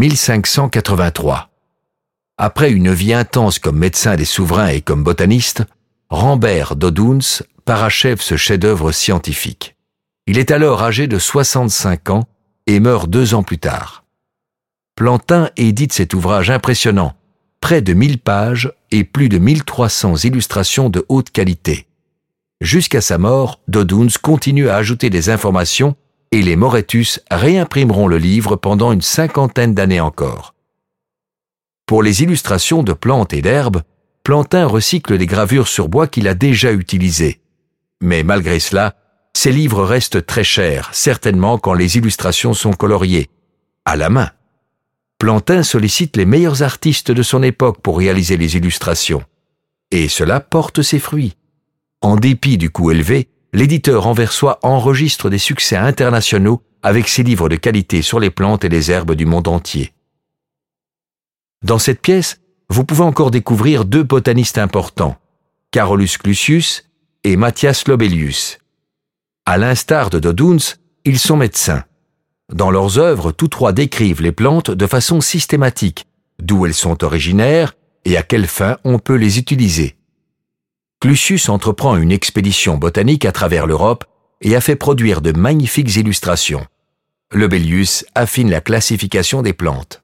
1583. Après une vie intense comme médecin des souverains et comme botaniste, Rambert d'Oduns parachève ce chef-d'œuvre scientifique. Il est alors âgé de 65 ans et meurt deux ans plus tard. Plantin édite cet ouvrage impressionnant, près de 1000 pages et plus de 1300 illustrations de haute qualité. Jusqu'à sa mort, Doduns continue à ajouter des informations et les Moretus réimprimeront le livre pendant une cinquantaine d'années encore. Pour les illustrations de plantes et d'herbes, Plantin recycle des gravures sur bois qu'il a déjà utilisées. Mais malgré cela, ces livres restent très chers, certainement quand les illustrations sont coloriées, à la main. Plantin sollicite les meilleurs artistes de son époque pour réaliser les illustrations. Et cela porte ses fruits. En dépit du coût élevé, l'éditeur Anversois enregistre des succès internationaux avec ses livres de qualité sur les plantes et les herbes du monde entier. Dans cette pièce, vous pouvez encore découvrir deux botanistes importants, Carolus Clusius et Matthias Lobelius. À l'instar de Doduns, ils sont médecins. Dans leurs œuvres, tous trois décrivent les plantes de façon systématique, d'où elles sont originaires et à quelle fin on peut les utiliser. Clusius entreprend une expédition botanique à travers l'Europe et a fait produire de magnifiques illustrations. Lebellius affine la classification des plantes.